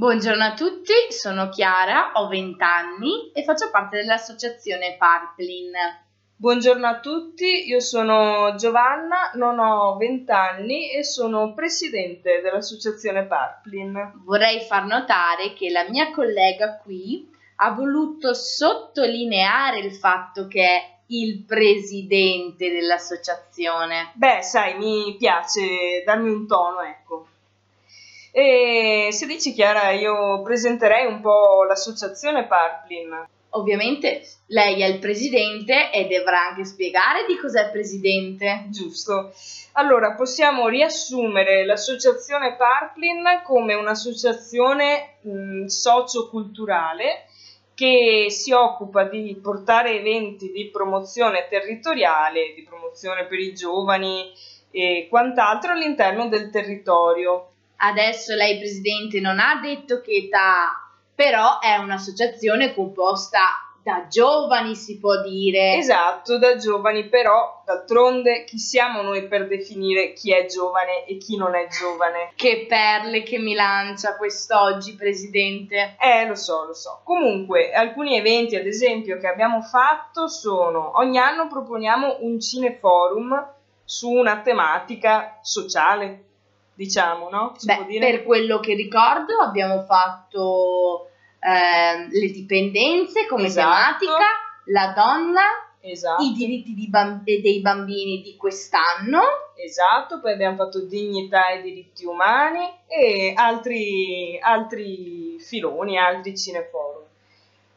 Buongiorno a tutti, sono Chiara, ho 20 anni e faccio parte dell'associazione Parplin. Buongiorno a tutti, io sono Giovanna, non ho 20 anni e sono presidente dell'associazione Parplin. Vorrei far notare che la mia collega qui ha voluto sottolineare il fatto che è il presidente dell'associazione. Beh, sai, mi piace darmi un tono, ecco. E se dici Chiara, io presenterei un po' l'associazione Parplin. Ovviamente lei è il presidente e dovrà anche spiegare di cos'è presidente. Giusto. Allora, possiamo riassumere l'associazione Parplin come un'associazione mh, socioculturale che si occupa di portare eventi di promozione territoriale, di promozione per i giovani e quant'altro all'interno del territorio. Adesso lei, presidente, non ha detto che età, però è un'associazione composta da giovani, si può dire. Esatto, da giovani, però d'altronde chi siamo noi per definire chi è giovane e chi non è giovane? Che perle che mi lancia quest'oggi, presidente. Eh, lo so, lo so. Comunque, alcuni eventi, ad esempio, che abbiamo fatto sono ogni anno proponiamo un cineforum su una tematica sociale diciamo, no? Beh, per quello che ricordo abbiamo fatto eh, le dipendenze come esatto. tematica, la donna, esatto. i diritti bamb- dei bambini di quest'anno. Esatto, poi abbiamo fatto dignità e diritti umani e altri, altri filoni, altri cineforum.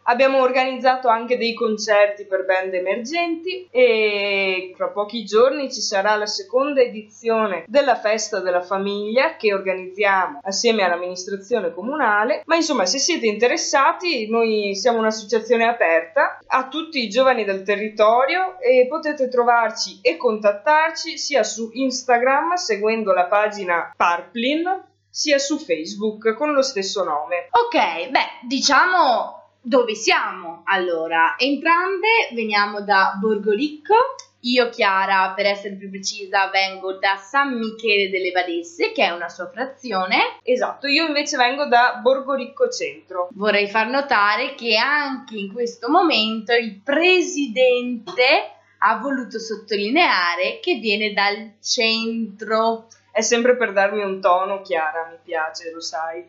Abbiamo organizzato anche dei concerti per band emergenti e fra pochi giorni ci sarà la seconda edizione della festa della famiglia che organizziamo assieme all'amministrazione comunale. Ma insomma, se siete interessati, noi siamo un'associazione aperta a tutti i giovani del territorio e potete trovarci e contattarci sia su Instagram seguendo la pagina Parplin sia su Facebook con lo stesso nome. Ok, beh, diciamo dove siamo? Allora, entrambe veniamo da Borgoricco. Io, Chiara, per essere più precisa, vengo da San Michele delle Badesse, che è una sua frazione. Esatto, io invece vengo da Borgoricco Centro. Vorrei far notare che anche in questo momento il presidente ha voluto sottolineare che viene dal centro. È sempre per darmi un tono, Chiara, mi piace, lo sai.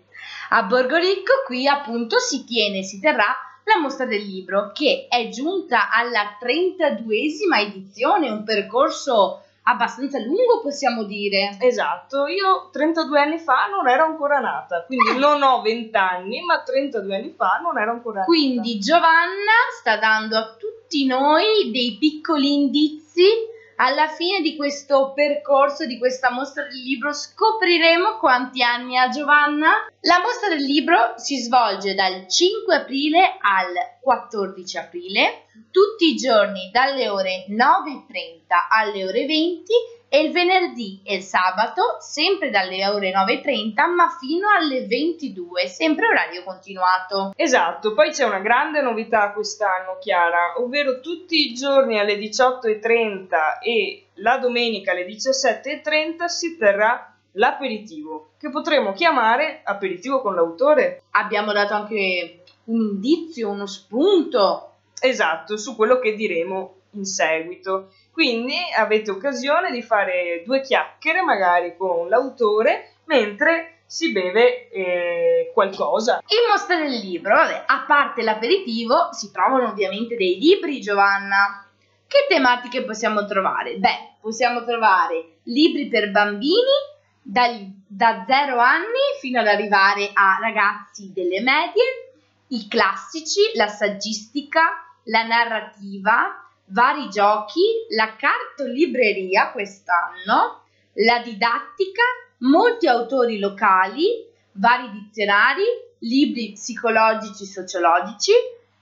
A Borgoricco qui appunto si tiene, si terrà la mostra del libro che è giunta alla 32esima edizione, un percorso abbastanza lungo possiamo dire. Esatto, io 32 anni fa non ero ancora nata, quindi non ho 20 anni, ma 32 anni fa non ero ancora nata. Quindi Giovanna sta dando a tutti noi dei piccoli indizi alla fine di questo percorso, di questa mostra del libro, scopriremo quanti anni ha Giovanna. La mostra del libro si svolge dal 5 aprile al 14 aprile, tutti i giorni dalle ore 9.30 alle ore 20 e il venerdì e il sabato sempre dalle ore 9.30 ma fino alle 22, sempre orario continuato. Esatto, poi c'è una grande novità quest'anno Chiara, ovvero tutti i giorni alle 18.30 e la domenica alle 17.30 si terrà l'aperitivo, che potremo chiamare aperitivo con l'autore. Abbiamo dato anche un indizio, uno spunto. Esatto, su quello che diremo in seguito. Quindi avete occasione di fare due chiacchiere magari con l'autore mentre si beve eh, qualcosa. In mostra del libro, vabbè, a parte l'aperitivo, si trovano ovviamente dei libri, Giovanna. Che tematiche possiamo trovare? Beh, possiamo trovare libri per bambini dal, da 0 anni fino ad arrivare a ragazzi delle medie, i classici, la saggistica, la narrativa, vari giochi, la cartolibreria quest'anno, la didattica, molti autori locali, vari dizionari, libri psicologici sociologici,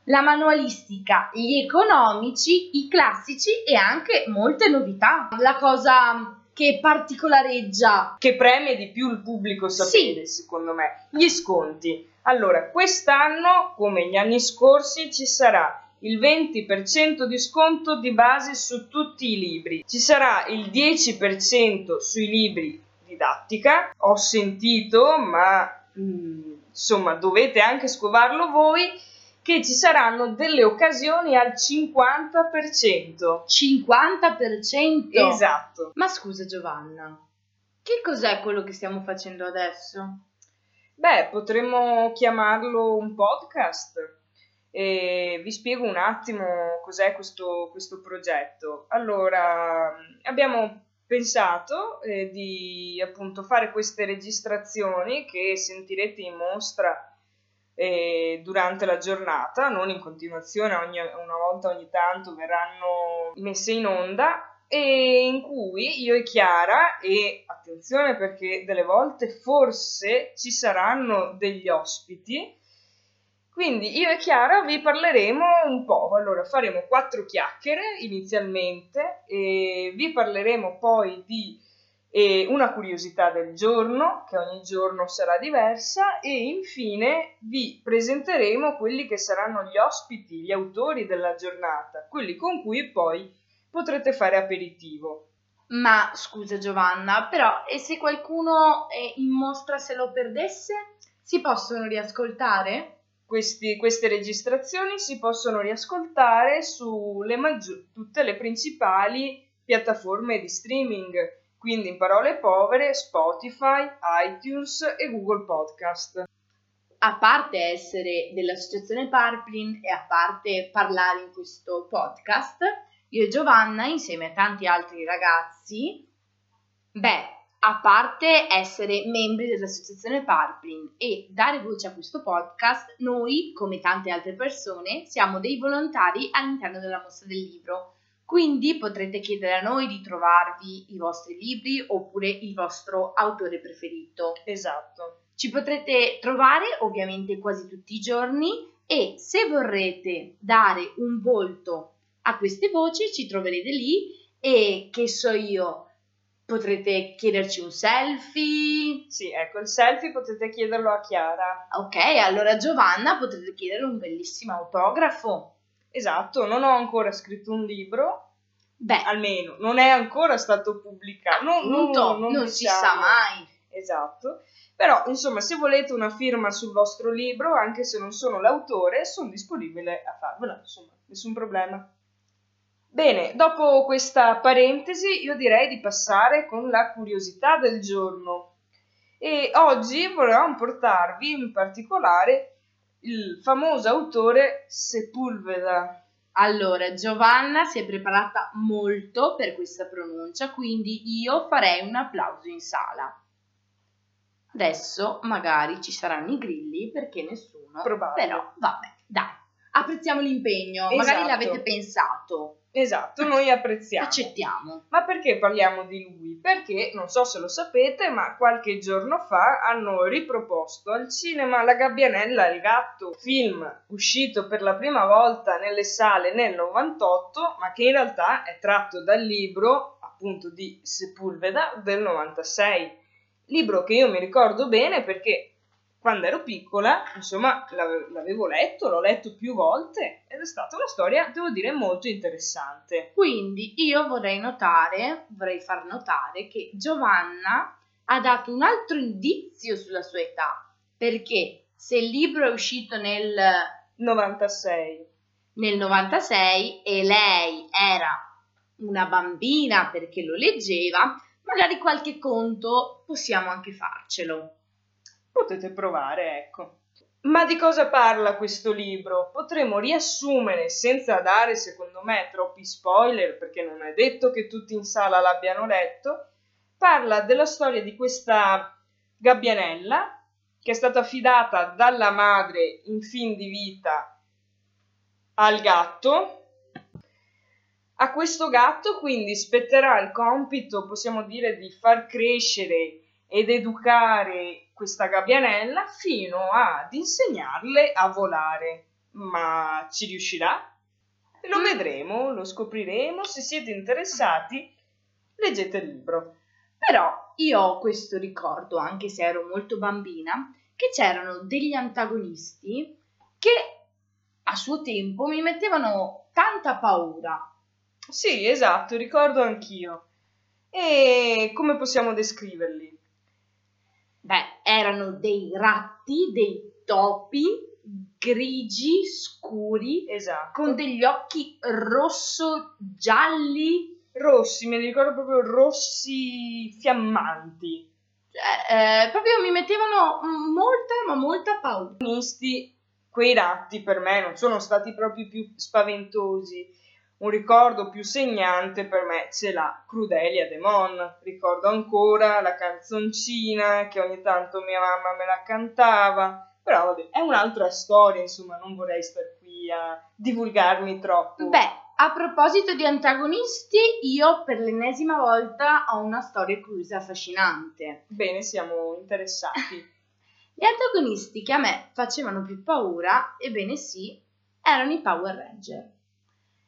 la manualistica, gli economici, i classici e anche molte novità. La cosa che particolareggia, che preme di più il pubblico sapere, sì. secondo me, gli sconti. Allora, quest'anno, come gli anni scorsi, ci sarà il 20% di sconto di base su tutti i libri. Ci sarà il 10% sui libri didattica. Ho sentito, ma mh, mm, insomma dovete anche scovarlo voi, che ci saranno delle occasioni al 50%. 50%? Esatto. Ma scusa Giovanna, che cos'è quello che stiamo facendo adesso? Beh, potremmo chiamarlo un podcast. E vi spiego un attimo cos'è questo, questo progetto. Allora, abbiamo pensato eh, di appunto fare queste registrazioni che sentirete in mostra eh, durante la giornata, non in continuazione, ogni, una volta ogni tanto verranno messe in onda e in cui io e Chiara, e attenzione perché delle volte forse ci saranno degli ospiti, quindi io e Chiara vi parleremo un po', allora faremo quattro chiacchiere inizialmente e vi parleremo poi di eh, una curiosità del giorno, che ogni giorno sarà diversa, e infine vi presenteremo quelli che saranno gli ospiti, gli autori della giornata, quelli con cui poi potrete fare aperitivo. Ma scusa Giovanna, però e se qualcuno è in mostra se lo perdesse? Si possono riascoltare? Questi, queste registrazioni si possono riascoltare su maggior, tutte le principali piattaforme di streaming, quindi in parole povere Spotify, iTunes e Google Podcast. A parte essere dell'associazione Parplin e a parte parlare in questo podcast, io e Giovanna, insieme a tanti altri ragazzi, beh, a parte essere membri dell'associazione Parplin e dare voce a questo podcast, noi, come tante altre persone, siamo dei volontari all'interno della mostra del libro. Quindi potrete chiedere a noi di trovarvi i vostri libri oppure il vostro autore preferito. Esatto. Ci potrete trovare ovviamente quasi tutti i giorni e se vorrete dare un volto a queste voci ci troverete lì e che so io potrete chiederci un selfie. Sì, ecco, il selfie potete chiederlo a Chiara. Ok, allora Giovanna potrete chiedere un bellissimo autografo. Esatto, non ho ancora scritto un libro. Beh, almeno non è ancora stato pubblicato. Non, non, non, non si sa mai. Esatto. Però, insomma, se volete una firma sul vostro libro, anche se non sono l'autore, sono disponibile a farvela, insomma, nessun problema. Bene, dopo questa parentesi io direi di passare con la curiosità del giorno. E oggi volevamo portarvi in particolare il famoso autore Sepulveda. Allora, Giovanna si è preparata molto per questa pronuncia, quindi io farei un applauso in sala. Adesso magari ci saranno i grilli perché nessuno. Probabile. Però vabbè, apprezziamo l'impegno. Esatto. Magari l'avete pensato. Esatto, noi apprezziamo. Accettiamo. Ma perché parliamo di lui? Perché, non so se lo sapete, ma qualche giorno fa hanno riproposto al cinema La Gabbianella e il gatto, film uscito per la prima volta nelle sale nel 98, ma che in realtà è tratto dal libro, appunto, di Sepulveda del 96. Libro che io mi ricordo bene perché quando ero piccola, insomma, l'avevo letto, l'ho letto più volte ed è stata una storia, devo dire, molto interessante. Quindi io vorrei notare, vorrei far notare che Giovanna ha dato un altro indizio sulla sua età, perché se il libro è uscito nel 96, nel 96 e lei era una bambina perché lo leggeva, magari qualche conto possiamo anche farcelo potete provare, ecco. Ma di cosa parla questo libro? Potremmo riassumere senza dare, secondo me, troppi spoiler, perché non è detto che tutti in sala l'abbiano letto. Parla della storia di questa gabbianella che è stata affidata dalla madre in fin di vita al gatto. A questo gatto quindi spetterà il compito, possiamo dire, di far crescere ed educare questa gabbianella fino ad insegnarle a volare. Ma ci riuscirà? Lo mm. vedremo, lo scopriremo. Se siete interessati, leggete il libro. Però io ho questo ricordo, anche se ero molto bambina, che c'erano degli antagonisti che a suo tempo mi mettevano tanta paura. Sì, esatto, ricordo anch'io. E come possiamo descriverli? Erano dei ratti, dei topi grigi scuri Esatto. con degli occhi rosso gialli Rossi, me li ricordo proprio rossi fiammanti. eh, eh, proprio mi mettevano molta ma molta paura quei ratti per me non sono stati proprio più spaventosi. Un ricordo più segnante per me ce l'ha Crudelia De Mon. Ricordo ancora la canzoncina che ogni tanto mia mamma me la cantava. Però vabbè, è un'altra storia, insomma, non vorrei star qui a divulgarmi troppo. beh a proposito di antagonisti io per l'ennesima volta ho una storia curiosa e affascinante Bene, siamo interessati. Gli antagonisti che a me facevano più paura, ebbene sì, erano i Power Ranger.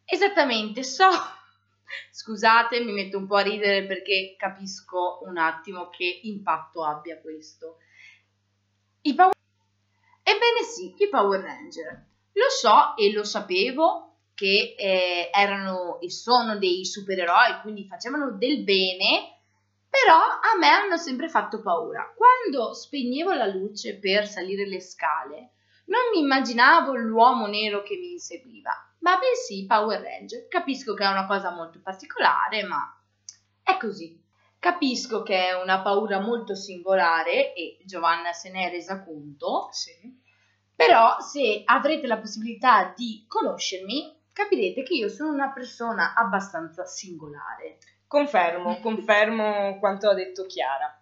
Esattamente, so. Scusate, mi metto un po' a ridere perché capisco un attimo che impatto abbia questo. I Power Ebbene sì, i Power Ranger. Lo so e lo sapevo che eh, erano e sono dei supereroi, quindi facevano del bene, però a me hanno sempre fatto paura. Quando spegnevo la luce per salire le scale, non mi immaginavo l'uomo nero che mi inseguiva, ma bensì Power Ranger. Capisco che è una cosa molto particolare, ma è così. Capisco che è una paura molto singolare e Giovanna se ne è resa conto, Sì. però se avrete la possibilità di conoscermi, capirete che io sono una persona abbastanza singolare. Confermo, confermo quanto ha detto Chiara.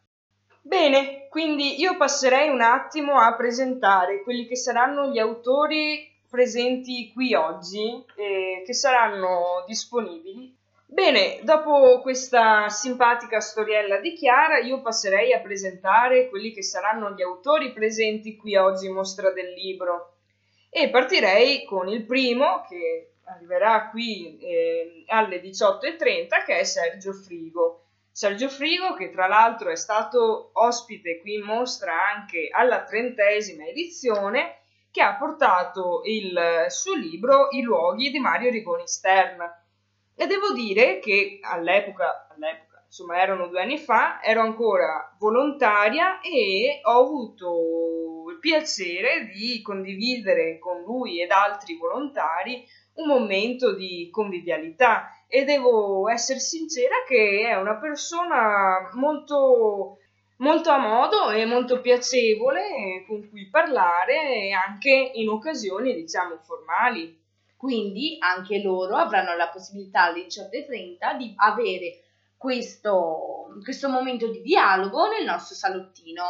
Bene, quindi io passerei un attimo a presentare quelli che saranno gli autori presenti qui oggi e che saranno disponibili. Bene, dopo questa simpatica storiella di Chiara, io passerei a presentare quelli che saranno gli autori presenti qui oggi in mostra del libro. E partirei con il primo, che arriverà qui eh, alle 18.30, che è Sergio Frigo. Sergio Frigo, che tra l'altro è stato ospite qui in mostra anche alla trentesima edizione, che ha portato il suo libro I luoghi di Mario Rigoni Stern. E devo dire che all'epoca, all'epoca, insomma erano due anni fa, ero ancora volontaria e ho avuto il piacere di condividere con lui ed altri volontari un momento di convivialità e devo essere sincera che è una persona molto molto a modo e molto piacevole con cui parlare anche in occasioni diciamo formali. Quindi anche loro avranno la possibilità alle 18.30 di avere questo, questo momento di dialogo nel nostro salottino.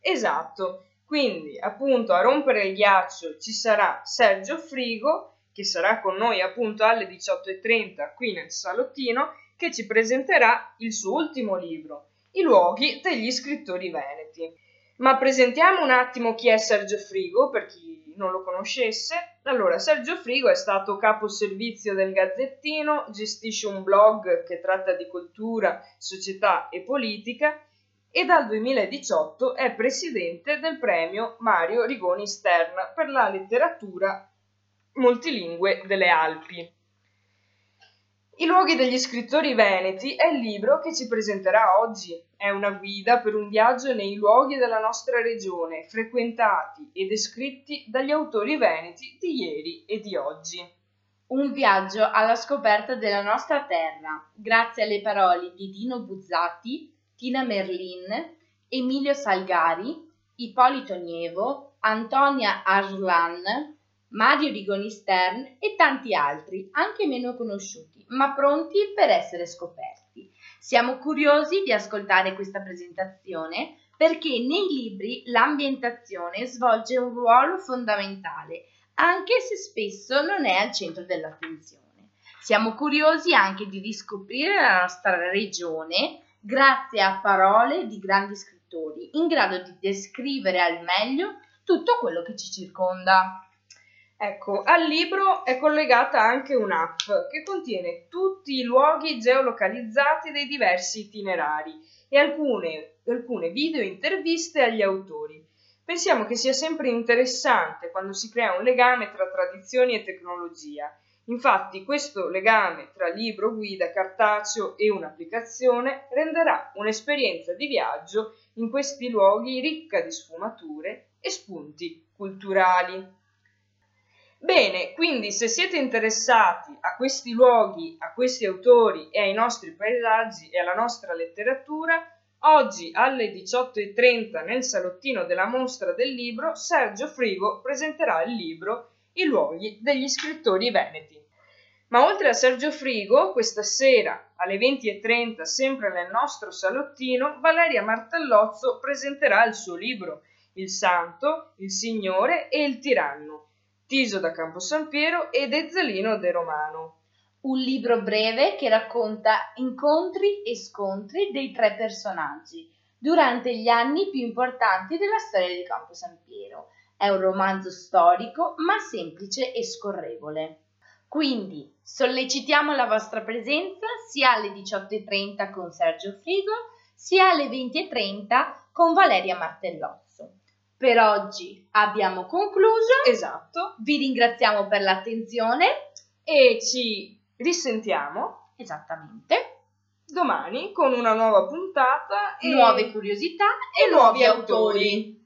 Esatto, quindi appunto a rompere il ghiaccio ci sarà Sergio Frigo che sarà con noi appunto alle 18.30 qui nel salottino che ci presenterà il suo ultimo libro, I luoghi degli scrittori veneti. Ma presentiamo un attimo chi è Sergio Frigo per chi non lo conoscesse. Allora, Sergio Frigo è stato capo servizio del Gazzettino, gestisce un blog che tratta di cultura, società e politica e dal 2018 è presidente del premio Mario Rigoni Stern per la letteratura multilingue delle Alpi. I luoghi degli scrittori veneti è il libro che ci presenterà oggi. È una guida per un viaggio nei luoghi della nostra regione, frequentati e descritti dagli autori veneti di ieri e di oggi. Un viaggio alla scoperta della nostra terra, grazie alle parole di Dino Buzzati, Tina Merlin, Emilio Salgari, Ippolito Nievo, Antonia Arslan, Mario Rigoni Stern e tanti altri, anche meno conosciuti, ma pronti per essere scoperti. Siamo curiosi di ascoltare questa presentazione perché nei libri l'ambientazione svolge un ruolo fondamentale, anche se spesso non è al centro dell'attenzione. Siamo curiosi anche di riscoprire la nostra regione grazie a parole di grandi scrittori in grado di descrivere al meglio tutto quello che ci circonda. Ecco, al libro è collegata anche un'app che contiene tutti i luoghi geolocalizzati dei diversi itinerari e alcune, alcune video interviste agli autori. Pensiamo che sia sempre interessante quando si crea un legame tra tradizioni e tecnologia. Infatti questo legame tra libro, guida, cartaceo e un'applicazione renderà un'esperienza di viaggio in questi luoghi ricca di sfumature e spunti culturali. Bene, quindi se siete interessati a questi luoghi, a questi autori e ai nostri paesaggi e alla nostra letteratura, oggi alle 18.30 nel salottino della mostra del libro Sergio Frigo presenterà il libro I luoghi degli scrittori veneti. Ma oltre a Sergio Frigo, questa sera alle 20.30, sempre nel nostro salottino, Valeria Martellozzo presenterà il suo libro Il Santo, il Signore e il Tiranno Tiso da Campo San Piero ed Ezzalino De Romano. Un libro breve che racconta incontri e scontri dei tre personaggi durante gli anni più importanti della storia di Campo San Piero. È un romanzo storico ma semplice e scorrevole. Quindi sollecitiamo la vostra presenza sia alle 18.30 con Sergio Frigo sia alle 20.30 con Valeria Martellozzo. Per oggi abbiamo concluso. Esatto. Vi ringraziamo per l'attenzione e ci risentiamo esattamente domani con una nuova puntata e nuove curiosità e, e nuovi autori. autori.